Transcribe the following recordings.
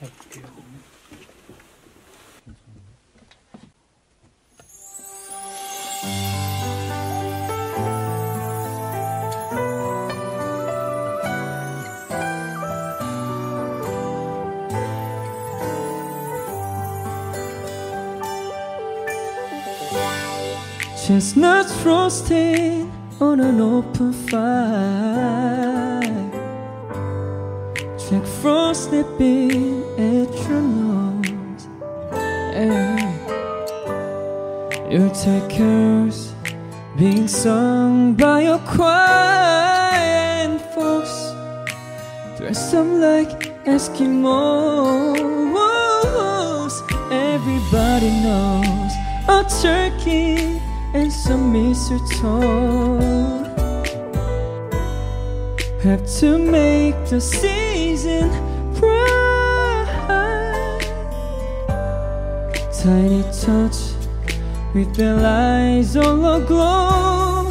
Chestnuts roasting on an open fire. Jack Frost nipping at your nose. Hey. Your takers being sung by your choir and folks dressed up like Eskimos. Everybody knows a turkey and some mistletoe have to make the season bright. Tiny touch with their eyes all aglow.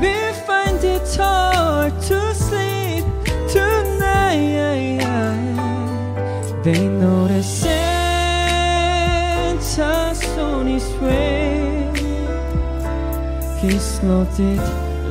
We find it hard to sleep tonight. They know that Santa's on his way. He's loaded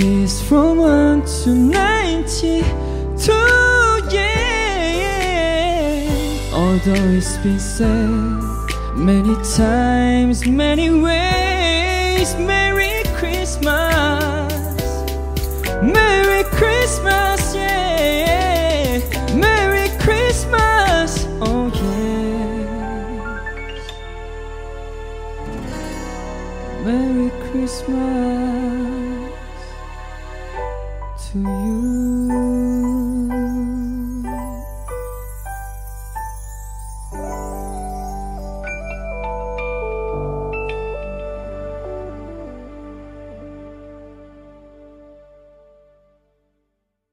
kiss from one to ninety-two. Yeah, although it's been said many times, many ways. Merry Christmas, Merry Christmas, yeah, Merry Christmas, oh yeah. Merry Christmas to you.